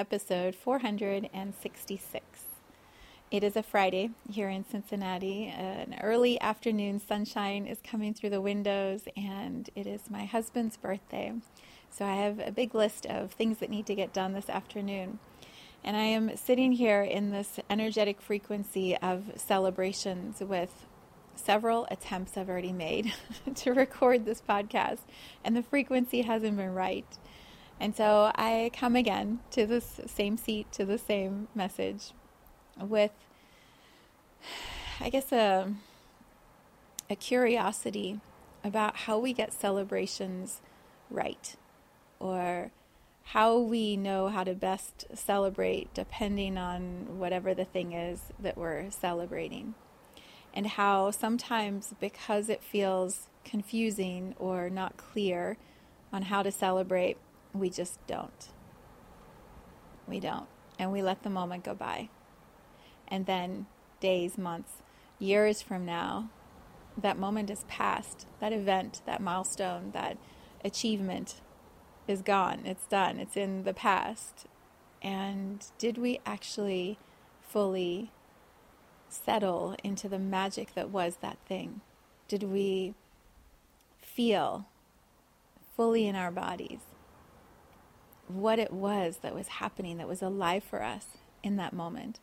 Episode 466. It is a Friday here in Cincinnati. An early afternoon sunshine is coming through the windows, and it is my husband's birthday. So I have a big list of things that need to get done this afternoon. And I am sitting here in this energetic frequency of celebrations with several attempts I've already made to record this podcast, and the frequency hasn't been right. And so I come again to this same seat, to the same message with, I guess, a, a curiosity about how we get celebrations right or how we know how to best celebrate depending on whatever the thing is that we're celebrating. And how sometimes, because it feels confusing or not clear on how to celebrate, we just don't. We don't. And we let the moment go by. And then days, months, years from now, that moment is past. That event, that milestone, that achievement is gone. It's done. It's in the past. And did we actually fully settle into the magic that was that thing? Did we feel fully in our bodies? What it was that was happening, that was alive for us in that moment.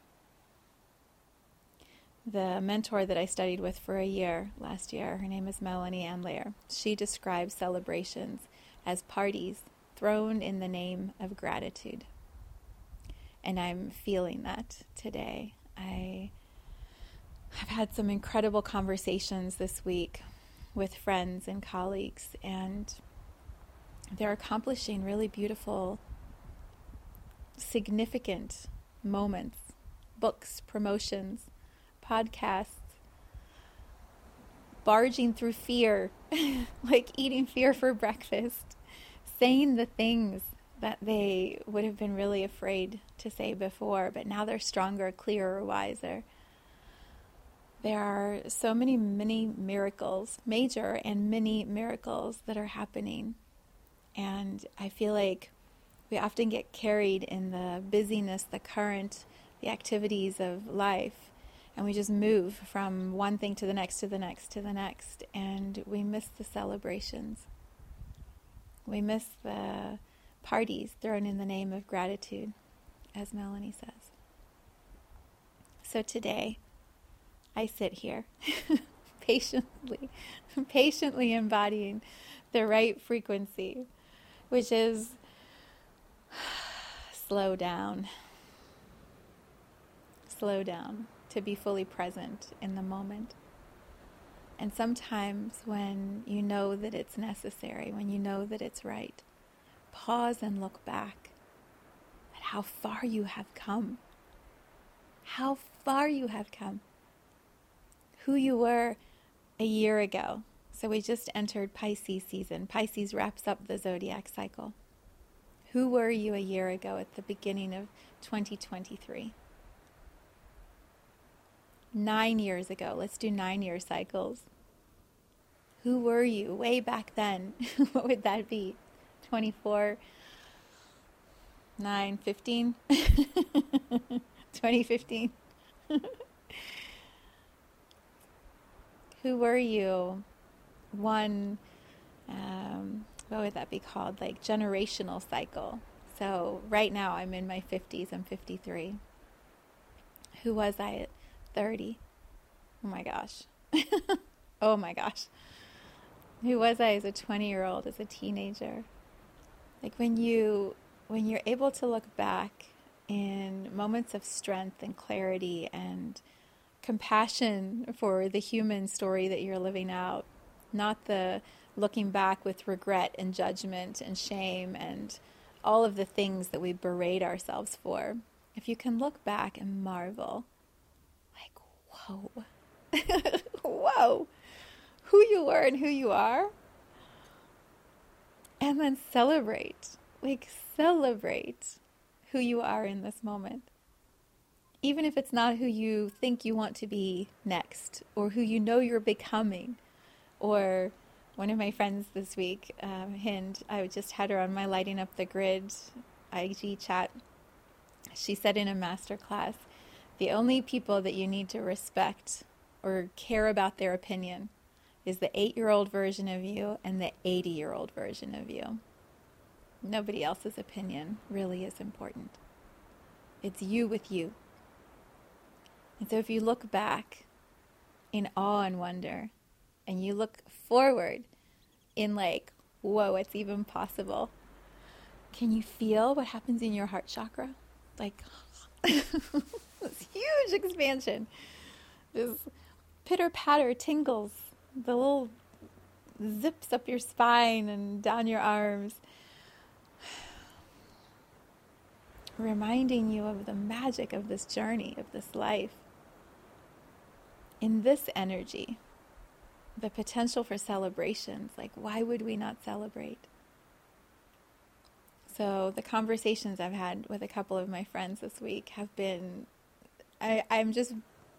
The mentor that I studied with for a year last year, her name is Melanie Ann Amlayer, she describes celebrations as parties thrown in the name of gratitude. And I'm feeling that today. I have had some incredible conversations this week with friends and colleagues, and they're accomplishing really beautiful, significant moments, books, promotions, podcasts, barging through fear, like eating fear for breakfast, saying the things that they would have been really afraid to say before, but now they're stronger, clearer, wiser. There are so many many miracles, major and many miracles that are happening and I feel like we often get carried in the busyness, the current, the activities of life, and we just move from one thing to the next, to the next, to the next, and we miss the celebrations. We miss the parties thrown in the name of gratitude, as Melanie says. So today, I sit here patiently, patiently embodying the right frequency which is slow down. Slow down to be fully present in the moment. And sometimes when you know that it's necessary, when you know that it's right, pause and look back at how far you have come. How far you have come. Who you were a year ago, so we just entered Pisces season. Pisces wraps up the zodiac cycle. Who were you a year ago at the beginning of 2023? Nine years ago. Let's do nine year cycles. Who were you way back then? what would that be? 24, 9, 15? 2015. Who were you one, um, what would that be called? Like generational cycle. So right now I'm in my 50s, I'm 53. Who was I at 30? Oh my gosh. oh my gosh. Who was I as a 20 year old, as a teenager? Like when you when you're able to look back in moments of strength and clarity and compassion for the human story that you're living out, not the looking back with regret and judgment and shame and all of the things that we berate ourselves for. If you can look back and marvel, like, whoa, whoa, who you were and who you are, and then celebrate, like, celebrate who you are in this moment. Even if it's not who you think you want to be next, or who you know you're becoming, or one of my friends this week, um, Hind, I just had her on my Lighting Up the Grid IG chat. She said in a master class, the only people that you need to respect or care about their opinion is the eight year old version of you and the 80 year old version of you. Nobody else's opinion really is important. It's you with you. And so if you look back in awe and wonder, and you look forward in like, whoa, it's even possible. Can you feel what happens in your heart chakra? Like this huge expansion, this pitter patter tingles, the little zips up your spine and down your arms, reminding you of the magic of this journey, of this life. In this energy, the potential for celebrations. Like, why would we not celebrate? So, the conversations I've had with a couple of my friends this week have been, I, I'm just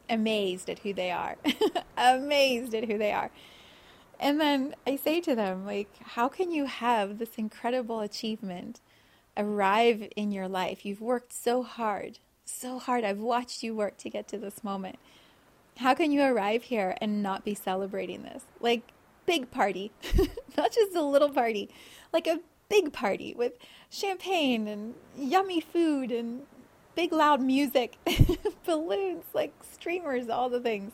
amazed at who they are. amazed at who they are. And then I say to them, like, how can you have this incredible achievement arrive in your life? You've worked so hard, so hard. I've watched you work to get to this moment. How can you arrive here and not be celebrating this? Like, big party, not just a little party, like a big party with champagne and yummy food and big loud music, balloons, like streamers, all the things.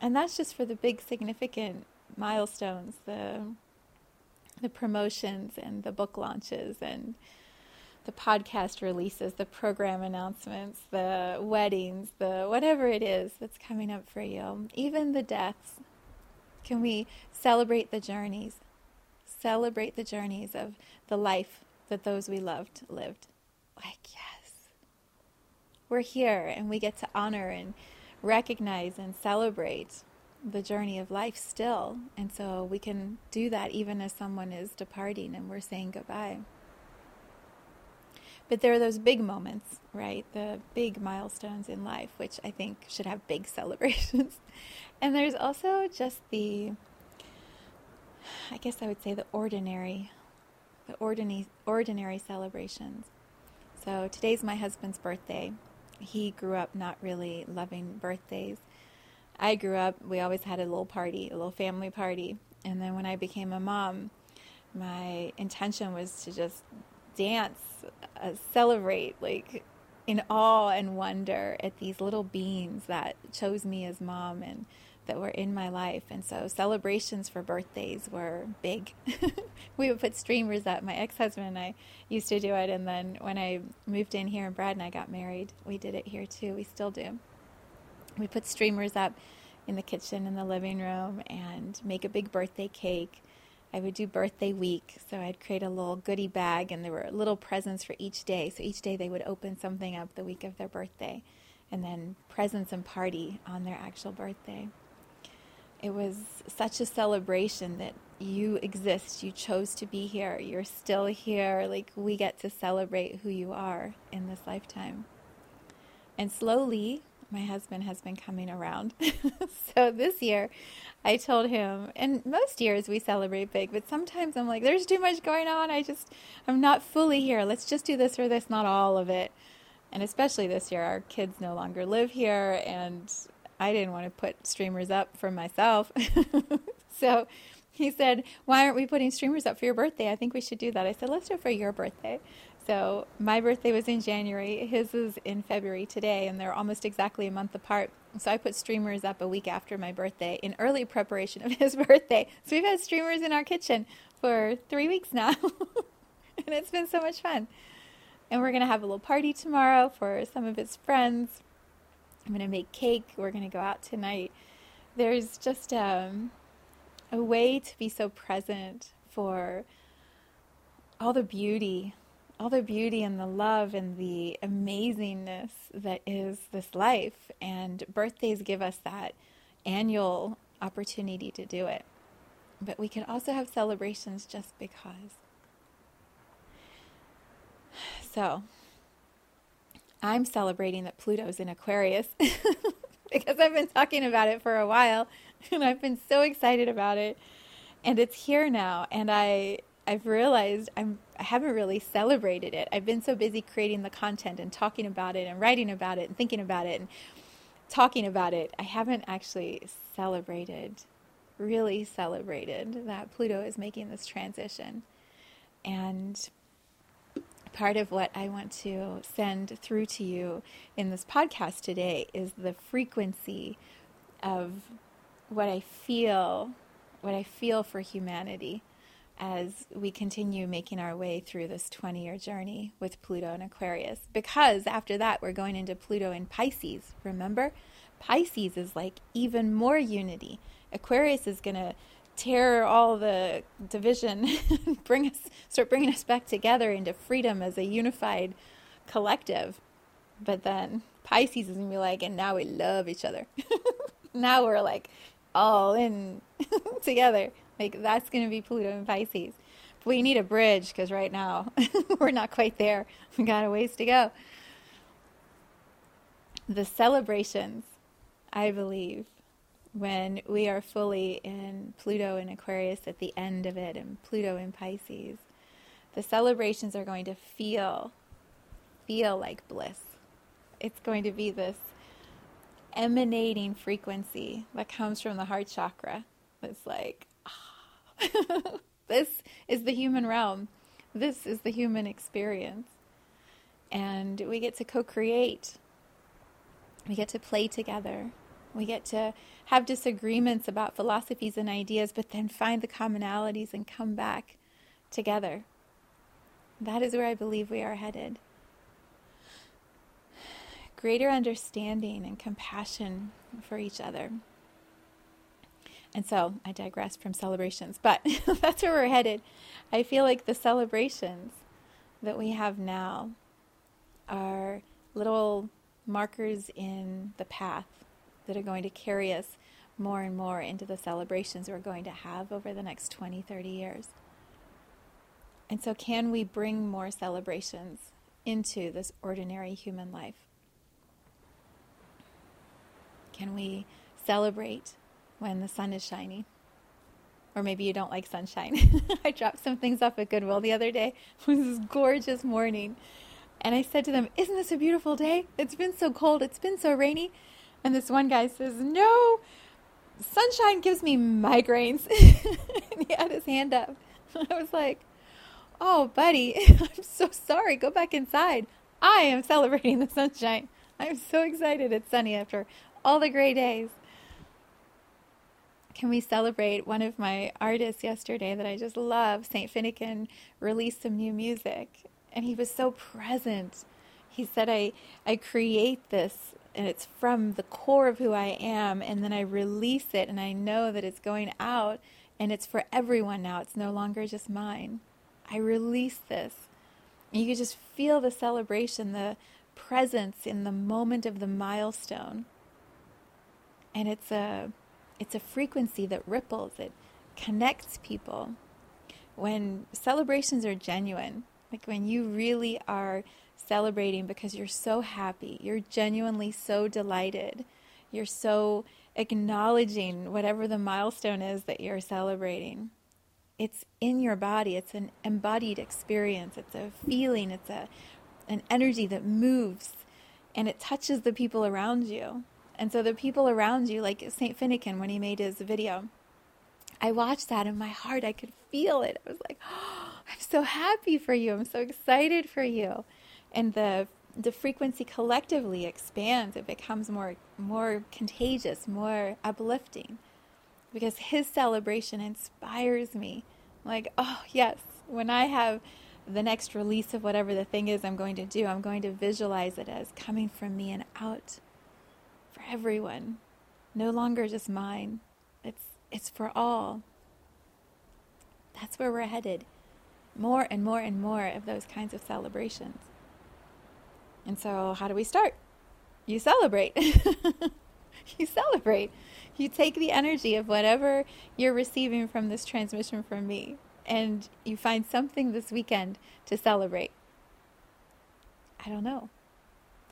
And that's just for the big significant milestones, the the promotions and the book launches and the podcast releases, the program announcements, the weddings, the whatever it is that's coming up for you, even the deaths. Can we celebrate the journeys? Celebrate the journeys of the life that those we loved lived. Like, yes. We're here and we get to honor and recognize and celebrate the journey of life still. And so we can do that even as someone is departing and we're saying goodbye. But there are those big moments, right? The big milestones in life, which I think should have big celebrations. and there's also just the, I guess I would say the ordinary, the ordinary, ordinary celebrations. So today's my husband's birthday. He grew up not really loving birthdays. I grew up, we always had a little party, a little family party. And then when I became a mom, my intention was to just dance, uh, celebrate, like in awe and wonder at these little beings that chose me as mom and that were in my life. And so celebrations for birthdays were big. we would put streamers up. My ex husband and I used to do it. And then when I moved in here and Brad and I got married, we did it here too. We still do. We put streamers up in the kitchen in the living room and make a big birthday cake I would do birthday week. So I'd create a little goodie bag and there were little presents for each day. So each day they would open something up the week of their birthday and then presents and party on their actual birthday. It was such a celebration that you exist. You chose to be here. You're still here. Like we get to celebrate who you are in this lifetime. And slowly, my husband has been coming around. so this year, I told him, and most years we celebrate big, but sometimes I'm like, there's too much going on. I just, I'm not fully here. Let's just do this or this, not all of it. And especially this year, our kids no longer live here, and I didn't want to put streamers up for myself. so he said, Why aren't we putting streamers up for your birthday? I think we should do that. I said, Let's do it for your birthday. So my birthday was in January, his is in February today, and they're almost exactly a month apart. So I put streamers up a week after my birthday in early preparation of his birthday. So we've had streamers in our kitchen for three weeks now, and it's been so much fun. And we're going to have a little party tomorrow for some of his friends. I'm going to make cake. We're going to go out tonight. There's just um, a way to be so present for all the beauty, all the beauty and the love and the amazingness that is this life. And birthdays give us that annual opportunity to do it. But we can also have celebrations just because. So, I'm celebrating that Pluto's in Aquarius because I've been talking about it for a while and I've been so excited about it. And it's here now and I I've realized I'm I haven't really celebrated it. I've been so busy creating the content and talking about it and writing about it and thinking about it and talking about it. I haven't actually celebrated really celebrated that Pluto is making this transition. And part of what I want to send through to you in this podcast today is the frequency of what I feel, what I feel for humanity as we continue making our way through this 20 year journey with Pluto and Aquarius. Because after that, we're going into Pluto and Pisces. Remember? Pisces is like even more unity. Aquarius is going to tear all the division bring us start bringing us back together into freedom as a unified collective but then pisces is to be like and now we love each other now we're like all in together like that's going to be pluto and pisces but we need a bridge because right now we're not quite there we got a ways to go the celebrations i believe when we are fully in Pluto and Aquarius at the end of it and Pluto in Pisces, the celebrations are going to feel feel like bliss. It's going to be this emanating frequency that comes from the heart chakra. It's like this is the human realm. This is the human experience. And we get to co-create. We get to play together. We get to have disagreements about philosophies and ideas, but then find the commonalities and come back together. That is where I believe we are headed. Greater understanding and compassion for each other. And so I digress from celebrations, but that's where we're headed. I feel like the celebrations that we have now are little markers in the path that are going to carry us more and more into the celebrations we're going to have over the next 20, 30 years. And so, can we bring more celebrations into this ordinary human life? Can we celebrate when the sun is shining? Or maybe you don't like sunshine. I dropped some things off at Goodwill the other day. It was this gorgeous morning. And I said to them, Isn't this a beautiful day? It's been so cold. It's been so rainy. And this one guy says, No, sunshine gives me migraines. and he had his hand up. I was like, Oh, buddy, I'm so sorry. Go back inside. I am celebrating the sunshine. I'm so excited it's sunny after all the gray days. Can we celebrate one of my artists yesterday that I just love? St. Finnegan released some new music, and he was so present. He said, I, I create this and it's from the core of who I am, and then I release it, and I know that it's going out, and it's for everyone now. It's no longer just mine. I release this. And you can just feel the celebration, the presence in the moment of the milestone. And it's a it's a frequency that ripples, it connects people. When celebrations are genuine, like when you really are celebrating because you're so happy. You're genuinely so delighted. You're so acknowledging whatever the milestone is that you're celebrating. It's in your body. It's an embodied experience. It's a feeling. It's a an energy that moves and it touches the people around you. And so the people around you, like St. Finnegan when he made his video, I watched that in my heart. I could feel it. I was like, oh, I'm so happy for you. I'm so excited for you and the the frequency collectively expands it becomes more more contagious more uplifting because his celebration inspires me like oh yes when i have the next release of whatever the thing is i'm going to do i'm going to visualize it as coming from me and out everyone, no longer just mine. It's, it's for all. That's where we're headed. More and more and more of those kinds of celebrations. And so, how do we start? You celebrate. you celebrate. You take the energy of whatever you're receiving from this transmission from me, and you find something this weekend to celebrate. I don't know.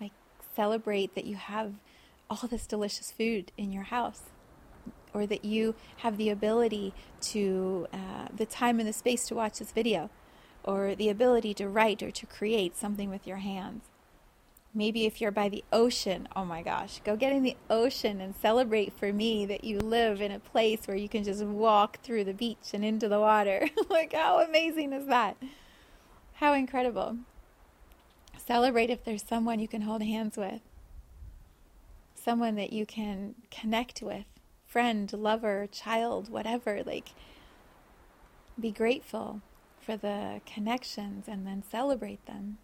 Like, celebrate that you have all this delicious food in your house or that you have the ability to, uh, the time and the space to watch this video, or the ability to write or to create something with your hands. Maybe if you're by the ocean, oh my gosh, go get in the ocean and celebrate for me that you live in a place where you can just walk through the beach and into the water. like, how amazing is that? How incredible. Celebrate if there's someone you can hold hands with, someone that you can connect with friend, lover, child, whatever. Like, be grateful for the connections and then celebrate them.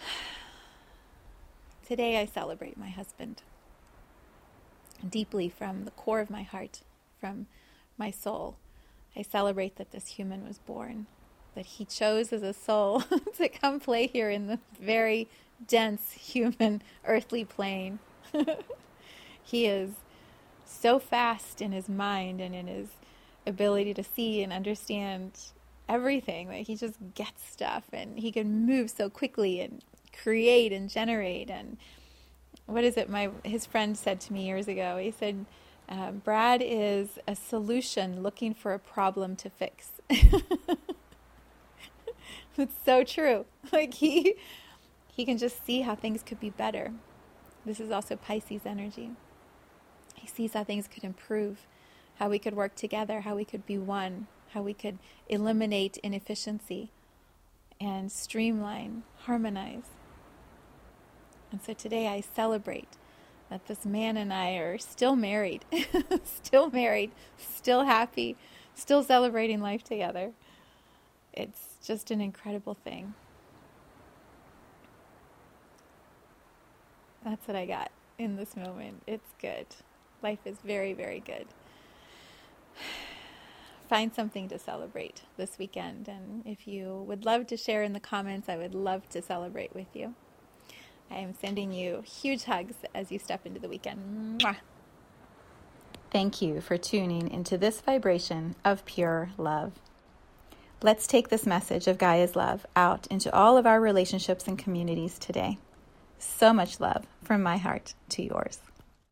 Today I celebrate my husband deeply from the core of my heart, from my soul. I celebrate that this human was born, that he chose as a soul to come play here in the very dense human earthly plane. he is so fast in his mind and in his ability to see and understand everything that he just gets stuff and he can move so quickly and create and generate. And what is it my his friend said to me years ago? He said uh, brad is a solution looking for a problem to fix it's so true like he he can just see how things could be better this is also Pisces energy. He sees how things could improve, how we could work together, how we could be one, how we could eliminate inefficiency and streamline, harmonize. And so today I celebrate that this man and I are still married, still married, still happy, still celebrating life together. It's just an incredible thing. That's what I got in this moment. It's good. Life is very, very good. Find something to celebrate this weekend. And if you would love to share in the comments, I would love to celebrate with you. I am sending you huge hugs as you step into the weekend. Mwah. Thank you for tuning into this vibration of pure love. Let's take this message of Gaia's love out into all of our relationships and communities today. So much love from my heart to yours.